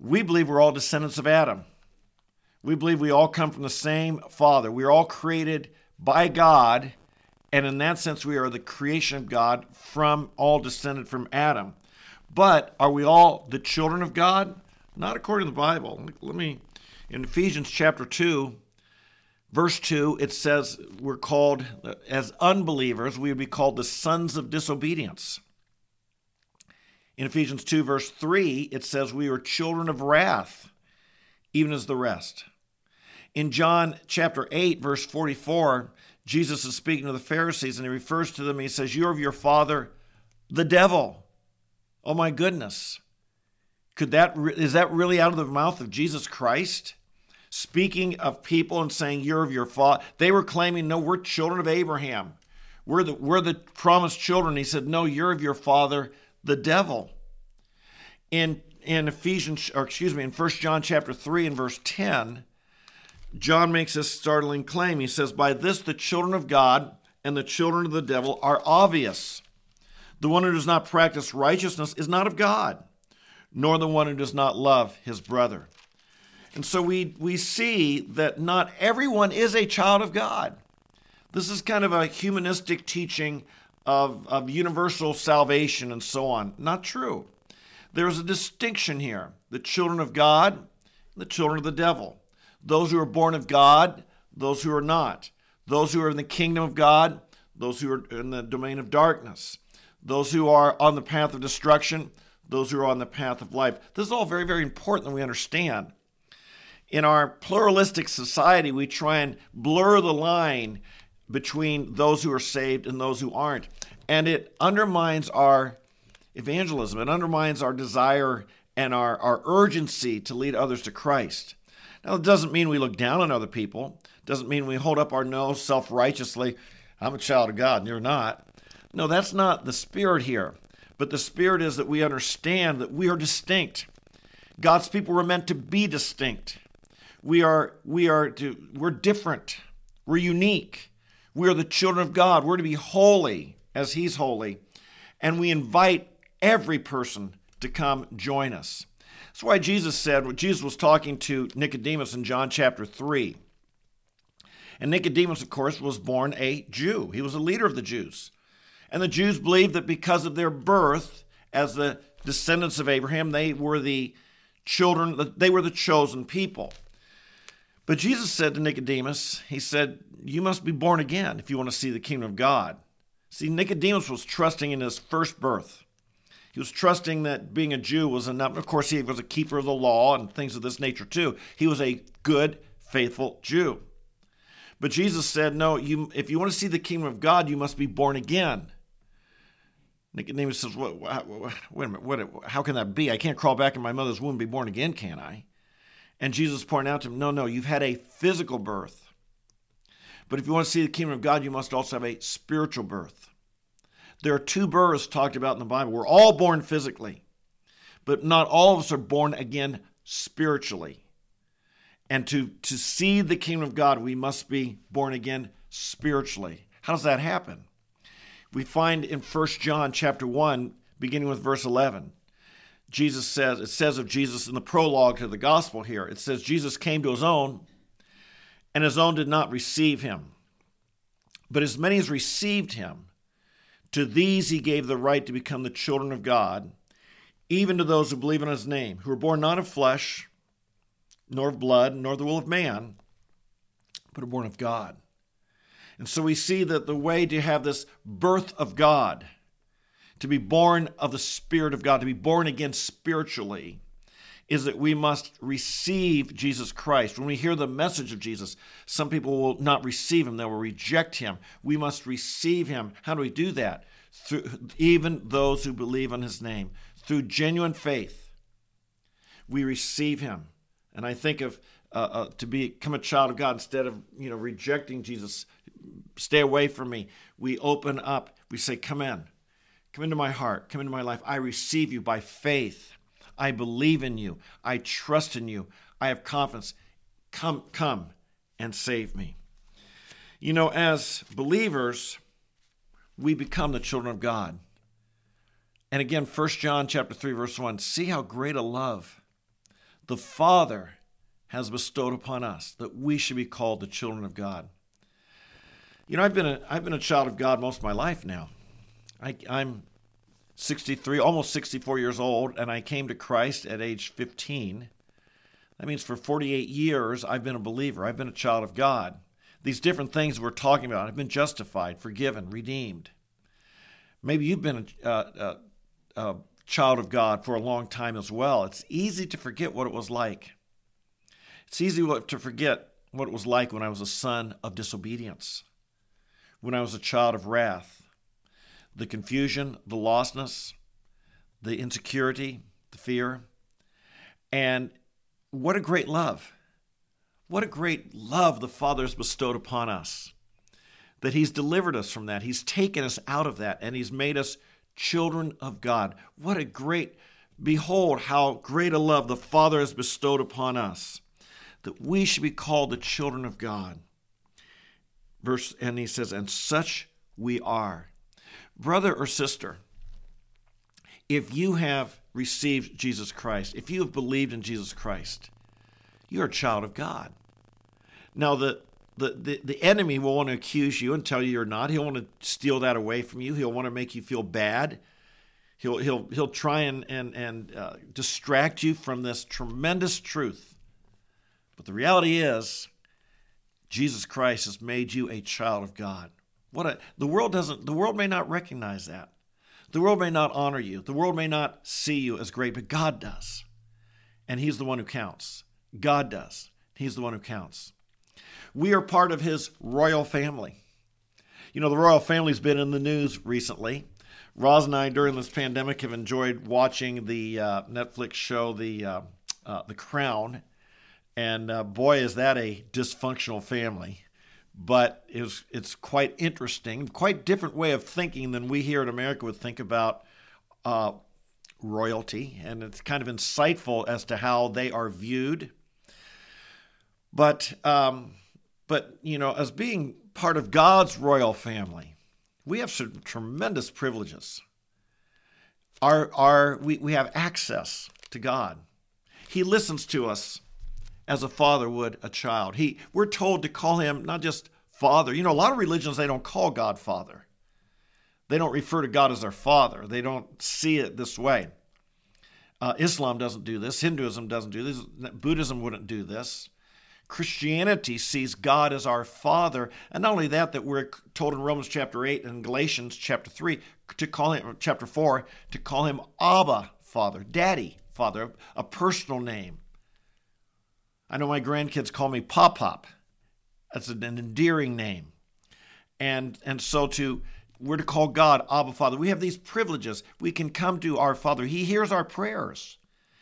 we believe we're all descendants of Adam. We believe we all come from the same Father. We are all created by God, and in that sense, we are the creation of God from all descended from Adam. But are we all the children of God? Not according to the Bible. Let me, in Ephesians chapter 2, verse 2, it says we're called, as unbelievers, we would be called the sons of disobedience. In Ephesians 2, verse 3, it says we are children of wrath, even as the rest. In John chapter 8, verse 44, Jesus is speaking to the Pharisees and he refers to them. He says, You're of your father, the devil. Oh my goodness. Could that is that really out of the mouth of Jesus Christ? Speaking of people and saying you're of your father. They were claiming, no, we're children of Abraham. We're the we're the promised children. He said, No, you're of your father, the devil. In in Ephesians, or excuse me, in 1 John chapter 3 and verse 10, John makes this startling claim. He says, By this the children of God and the children of the devil are obvious. The one who does not practice righteousness is not of God, nor the one who does not love his brother. And so we, we see that not everyone is a child of God. This is kind of a humanistic teaching of, of universal salvation and so on. Not true. There's a distinction here the children of God, the children of the devil. Those who are born of God, those who are not. Those who are in the kingdom of God, those who are in the domain of darkness those who are on the path of destruction, those who are on the path of life. This is all very, very important that we understand. In our pluralistic society, we try and blur the line between those who are saved and those who aren't. And it undermines our evangelism, it undermines our desire and our, our urgency to lead others to Christ. Now, it doesn't mean we look down on other people, it doesn't mean we hold up our nose self righteously. I'm a child of God and you're not. No, that's not the spirit here. But the spirit is that we understand that we are distinct. God's people were meant to be distinct. We are we are to we're different. We're unique. We are the children of God. We're to be holy as he's holy. And we invite every person to come join us. That's why Jesus said, when Jesus was talking to Nicodemus in John chapter 3. And Nicodemus, of course, was born a Jew. He was a leader of the Jews. And the Jews believed that because of their birth as the descendants of Abraham, they were the children, they were the chosen people. But Jesus said to Nicodemus, He said, You must be born again if you want to see the kingdom of God. See, Nicodemus was trusting in his first birth. He was trusting that being a Jew was enough. Of course, he was a keeper of the law and things of this nature too. He was a good, faithful Jew. But Jesus said, No, you, if you want to see the kingdom of God, you must be born again. Nicodemus says, what, wait a minute, what, how can that be? I can't crawl back in my mother's womb and be born again, can I? And Jesus pointed out to him, no, no, you've had a physical birth. But if you want to see the kingdom of God, you must also have a spiritual birth. There are two births talked about in the Bible. We're all born physically, but not all of us are born again spiritually. And to, to see the kingdom of God, we must be born again spiritually. How does that happen? we find in 1 John chapter 1, beginning with verse 11. Jesus says, it says of Jesus in the prologue to the gospel here, it says, Jesus came to his own, and his own did not receive him. But as many as received him, to these he gave the right to become the children of God, even to those who believe in his name, who were born not of flesh, nor of blood, nor the will of man, but are born of God. And so we see that the way to have this birth of God, to be born of the Spirit of God, to be born again spiritually, is that we must receive Jesus Christ. When we hear the message of Jesus, some people will not receive him, they will reject him. We must receive him. How do we do that? Through even those who believe in his name, through genuine faith. We receive him. And I think of uh, uh, to become a child of God instead of you know rejecting Jesus, stay away from me. We open up. We say, Come in. Come into my heart. Come into my life. I receive you by faith. I believe in you. I trust in you. I have confidence. Come, come and save me. You know, as believers, we become the children of God. And again, 1 John chapter 3, verse 1, see how great a love the Father has bestowed upon us that we should be called the children of God. You know, I've been a, I've been a child of God most of my life now. I, I'm 63, almost 64 years old, and I came to Christ at age 15. That means for 48 years, I've been a believer. I've been a child of God. These different things we're talking about, I've been justified, forgiven, redeemed. Maybe you've been a, a, a child of God for a long time as well. It's easy to forget what it was like. It's easy to forget what it was like when I was a son of disobedience, when I was a child of wrath, the confusion, the lostness, the insecurity, the fear. And what a great love. What a great love the Father has bestowed upon us. That He's delivered us from that. He's taken us out of that and He's made us children of God. What a great, behold, how great a love the Father has bestowed upon us. That we should be called the children of God. Verse, and He says, and such we are. Brother or sister, if you have received Jesus Christ, if you have believed in Jesus Christ, you're a child of God. Now, the, the, the, the enemy will want to accuse you and tell you you're not. He'll want to steal that away from you. He'll want to make you feel bad. He'll, he'll, he'll try and, and, and uh, distract you from this tremendous truth. But the reality is, Jesus Christ has made you a child of God. What a, the world doesn't the world may not recognize that. The world may not honor you. The world may not see you as great, but God does. And he's the one who counts. God does. He's the one who counts. We are part of his royal family. You know, the royal family's been in the news recently. Roz and I, during this pandemic, have enjoyed watching the uh, Netflix show, The uh, uh, The Crown, and uh, boy, is that a dysfunctional family but it's, it's quite interesting, quite different way of thinking than we here in America would think about uh, royalty, and it's kind of insightful as to how they are viewed. But um, but you know, as being part of God's royal family, we have some tremendous privileges. Our our we, we have access to God. He listens to us as a father would a child. He, we're told to call him not just father. You know, a lot of religions, they don't call God father. They don't refer to God as their father. They don't see it this way. Uh, Islam doesn't do this. Hinduism doesn't do this. Buddhism wouldn't do this. Christianity sees God as our Father, and not only that, that we're told in Romans chapter eight and Galatians chapter three to call him chapter four to call him Abba, Father, Daddy, Father, a personal name. I know my grandkids call me Pop Pop. That's an endearing name. And and so to we're to call God Abba Father. We have these privileges. We can come to our Father. He hears our prayers.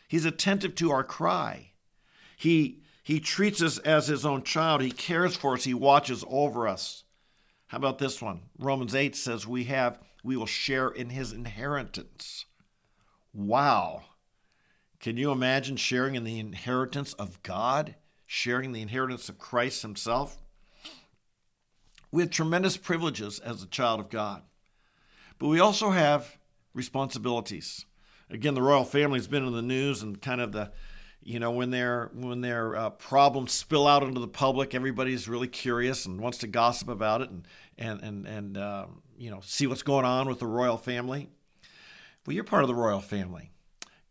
He's attentive to our cry. He he treats us as his own child. He cares for us. He watches over us. How about this one? Romans 8 says we have we will share in his inheritance. Wow. Can you imagine sharing in the inheritance of God, sharing the inheritance of Christ Himself? We have tremendous privileges as a child of God, but we also have responsibilities. Again, the royal family has been in the news and kind of the, you know, when their when their uh, problems spill out into the public, everybody's really curious and wants to gossip about it and and and and uh, you know see what's going on with the royal family. Well, you're part of the royal family.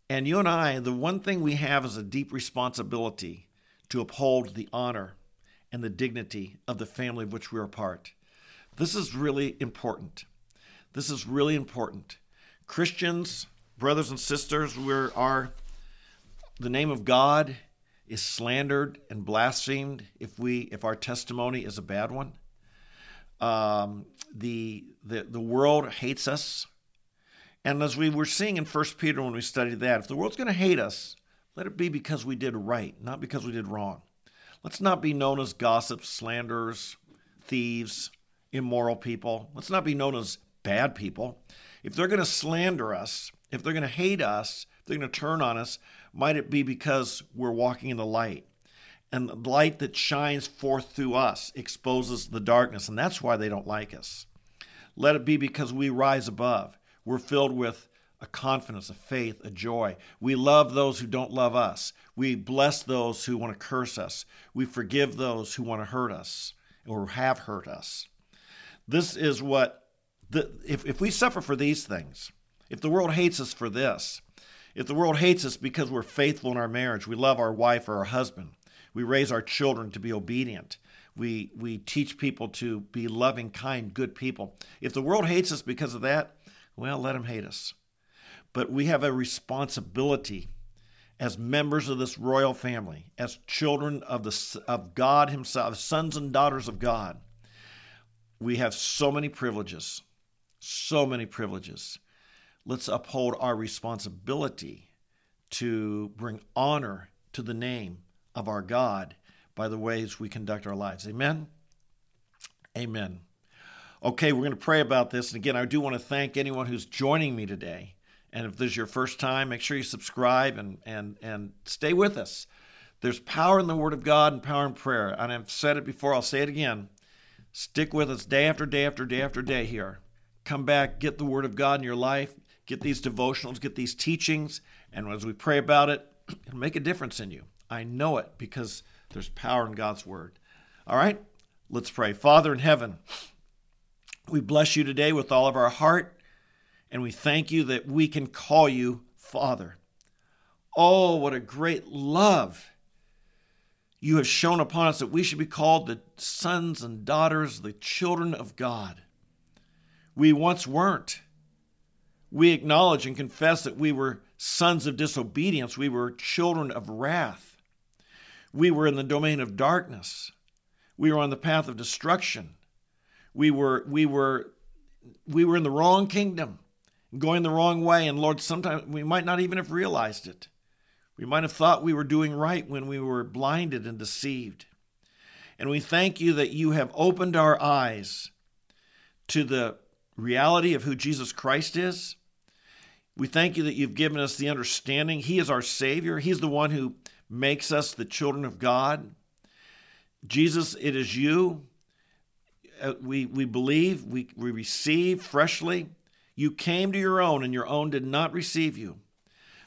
And you and I, the one thing we have is a deep responsibility to uphold the honor and the dignity of the family of which we are part. This is really important. This is really important. Christians, brothers and sisters, we are the name of God is slandered and blasphemed if we if our testimony is a bad one. Um, the, the the world hates us and as we were seeing in 1 Peter when we studied that, if the world's going to hate us, let it be because we did right, not because we did wrong. Let's not be known as gossips, slanderers, thieves, immoral people. Let's not be known as bad people. If they're going to slander us, if they're going to hate us, if they're going to turn on us, might it be because we're walking in the light? And the light that shines forth through us exposes the darkness, and that's why they don't like us. Let it be because we rise above we're filled with a confidence, a faith, a joy. We love those who don't love us. We bless those who want to curse us. We forgive those who want to hurt us or have hurt us. This is what, the, if, if we suffer for these things, if the world hates us for this, if the world hates us because we're faithful in our marriage, we love our wife or our husband, we raise our children to be obedient, we, we teach people to be loving, kind, good people. If the world hates us because of that, well, let them hate us. But we have a responsibility as members of this royal family, as children of, the, of God Himself, sons and daughters of God. We have so many privileges, so many privileges. Let's uphold our responsibility to bring honor to the name of our God by the ways we conduct our lives. Amen? Amen. Okay, we're going to pray about this. And again, I do want to thank anyone who's joining me today. And if this is your first time, make sure you subscribe and, and, and stay with us. There's power in the Word of God and power in prayer. And I've said it before, I'll say it again. Stick with us day after day after day after day here. Come back, get the Word of God in your life, get these devotionals, get these teachings, and as we pray about it, it'll make a difference in you. I know it because there's power in God's Word. All right, let's pray. Father in heaven, we bless you today with all of our heart. And we thank you that we can call you Father. Oh, what a great love you have shown upon us that we should be called the sons and daughters, the children of God. We once weren't. We acknowledge and confess that we were sons of disobedience. We were children of wrath. We were in the domain of darkness. We were on the path of destruction. We were, we were, we were in the wrong kingdom going the wrong way. And Lord, sometimes we might not even have realized it. We might have thought we were doing right when we were blinded and deceived. And we thank you that you have opened our eyes to the reality of who Jesus Christ is. We thank you that you've given us the understanding. He is our Savior, He's the one who makes us the children of God. Jesus, it is you. Uh, we, we believe, we, we receive freshly you came to your own, and your own did not receive you.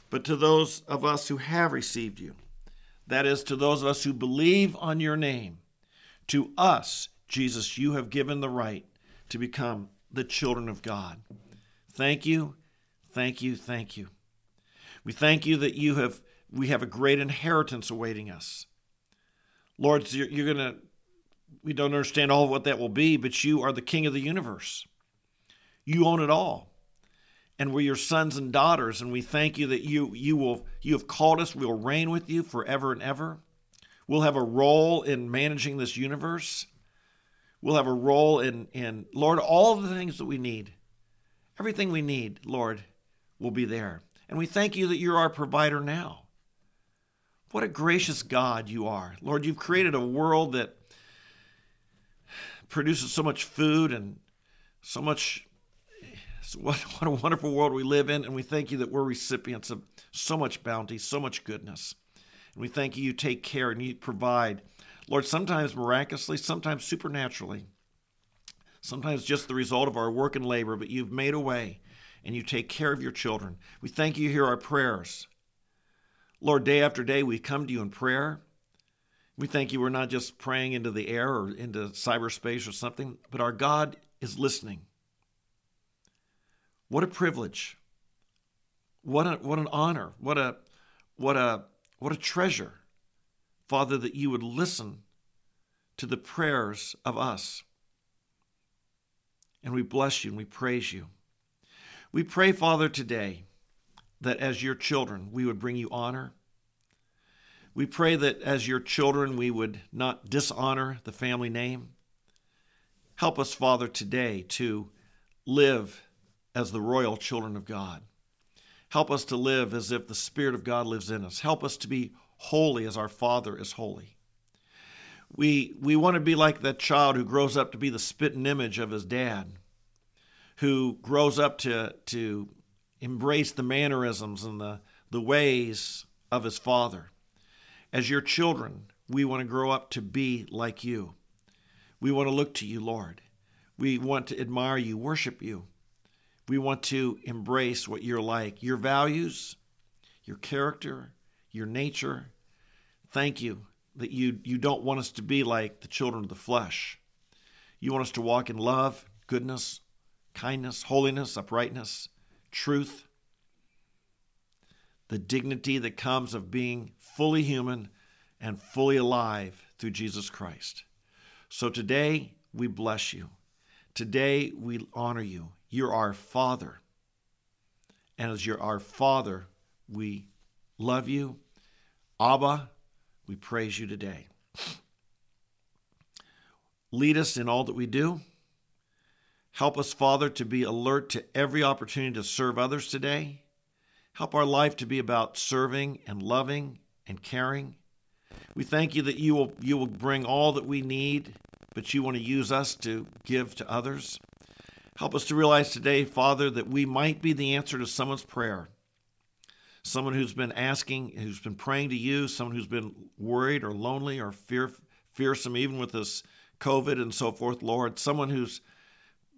But to those of us who have received you, that is, to those of us who believe on your name, to us, Jesus, you have given the right to become the children of God. Thank you, thank you, thank you. We thank you that you have we have a great inheritance awaiting us. Lord, you're, you're going to we don't understand all of what that will be, but you are the king of the universe. You own it all. And we're your sons and daughters, and we thank you that you you will you have called us, we'll reign with you forever and ever. We'll have a role in managing this universe. We'll have a role in, in Lord, all the things that we need. Everything we need, Lord, will be there. And we thank you that you're our provider now. What a gracious God you are. Lord, you've created a world that produces so much food and so much what, what a wonderful world we live in, and we thank you that we're recipients of so much bounty, so much goodness. And we thank you, you take care and you provide. Lord, sometimes miraculously, sometimes supernaturally, sometimes just the result of our work and labor, but you've made a way and you take care of your children. We thank you, hear our prayers. Lord, day after day, we come to you in prayer. We thank you we're not just praying into the air or into cyberspace or something, but our God is listening. What a privilege. What, a, what an honor. What a, what, a, what a treasure, Father, that you would listen to the prayers of us. And we bless you and we praise you. We pray, Father, today that as your children, we would bring you honor. We pray that as your children, we would not dishonor the family name. Help us, Father, today to live as the royal children of God. Help us to live as if the Spirit of God lives in us. Help us to be holy as our Father is holy. We, we want to be like that child who grows up to be the spitting image of his dad, who grows up to, to embrace the mannerisms and the, the ways of his father. As your children, we want to grow up to be like you. We want to look to you, Lord. We want to admire you, worship you. We want to embrace what you're like, your values, your character, your nature. Thank you that you, you don't want us to be like the children of the flesh. You want us to walk in love, goodness, kindness, holiness, uprightness, truth, the dignity that comes of being fully human and fully alive through Jesus Christ. So today, we bless you. Today, we honor you. You're our Father. And as you're our Father, we love you. Abba, we praise you today. Lead us in all that we do. Help us, Father, to be alert to every opportunity to serve others today. Help our life to be about serving and loving and caring. We thank you that you will, you will bring all that we need, but you want to use us to give to others. Help us to realize today, Father, that we might be the answer to someone's prayer. Someone who's been asking, who's been praying to you, someone who's been worried or lonely or fear, fearsome, even with this COVID and so forth, Lord. Someone who's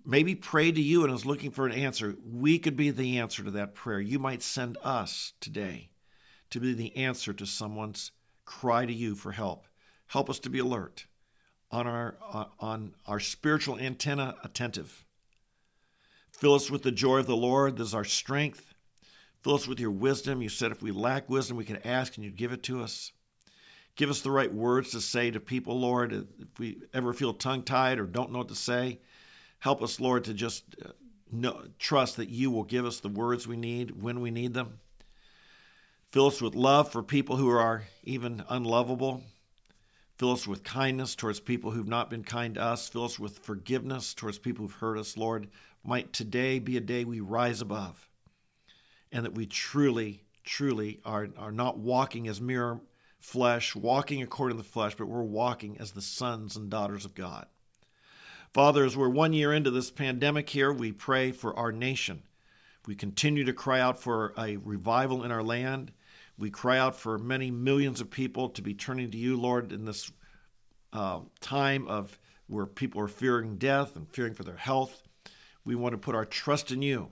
maybe prayed to you and is looking for an answer. We could be the answer to that prayer. You might send us today to be the answer to someone's cry to you for help. Help us to be alert, on our, on our spiritual antenna attentive. Fill us with the joy of the Lord. This is our strength. Fill us with your wisdom. You said if we lack wisdom, we can ask and you'd give it to us. Give us the right words to say to people, Lord. If we ever feel tongue tied or don't know what to say, help us, Lord, to just uh, know, trust that you will give us the words we need when we need them. Fill us with love for people who are even unlovable. Fill us with kindness towards people who've not been kind to us. Fill us with forgiveness towards people who've hurt us, Lord. Might today be a day we rise above and that we truly, truly are, are not walking as mere flesh, walking according to the flesh, but we're walking as the sons and daughters of God. Father, as we're one year into this pandemic here, we pray for our nation. We continue to cry out for a revival in our land. We cry out for many millions of people to be turning to you, Lord, in this uh, time of where people are fearing death and fearing for their health. We want to put our trust in you.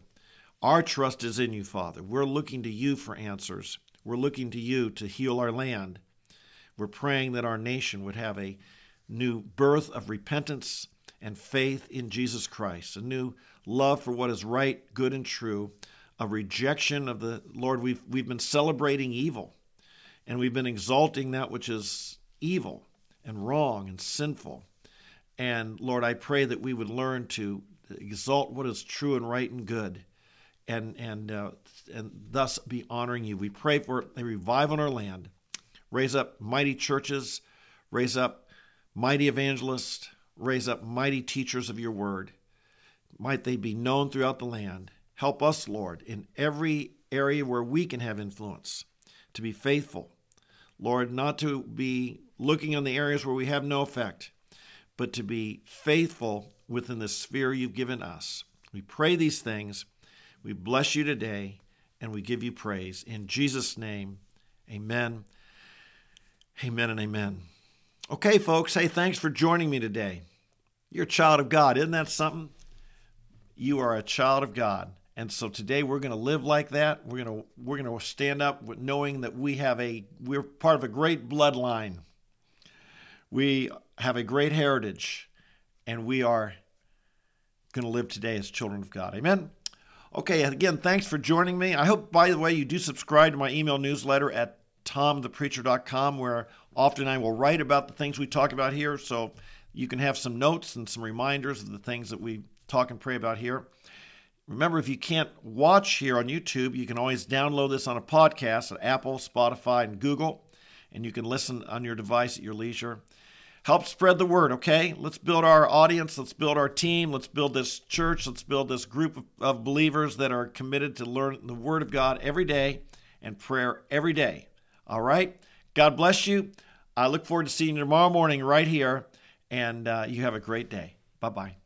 Our trust is in you, Father. We're looking to you for answers. We're looking to you to heal our land. We're praying that our nation would have a new birth of repentance and faith in Jesus Christ, a new love for what is right, good, and true, a rejection of the Lord. We've, we've been celebrating evil and we've been exalting that which is evil and wrong and sinful. And Lord, I pray that we would learn to exalt what is true and right and good and, and, uh, and thus be honoring you. We pray for a revival in our land. Raise up mighty churches, raise up mighty evangelists, raise up mighty teachers of your word. Might they be known throughout the land Help us, Lord, in every area where we can have influence to be faithful. Lord, not to be looking on the areas where we have no effect, but to be faithful within the sphere you've given us. We pray these things. We bless you today and we give you praise. In Jesus' name, amen. Amen and amen. Okay, folks, hey, thanks for joining me today. You're a child of God. Isn't that something? You are a child of God. And so today we're going to live like that. We're going to we're going to stand up knowing that we have a we're part of a great bloodline. We have a great heritage and we are going to live today as children of God. Amen. Okay, again, thanks for joining me. I hope by the way you do subscribe to my email newsletter at tomthepreacher.com where often I will write about the things we talk about here so you can have some notes and some reminders of the things that we talk and pray about here. Remember, if you can't watch here on YouTube, you can always download this on a podcast at Apple, Spotify, and Google, and you can listen on your device at your leisure. Help spread the word, okay? Let's build our audience. Let's build our team. Let's build this church. Let's build this group of, of believers that are committed to learn the Word of God every day and prayer every day. All right? God bless you. I look forward to seeing you tomorrow morning right here, and uh, you have a great day. Bye bye.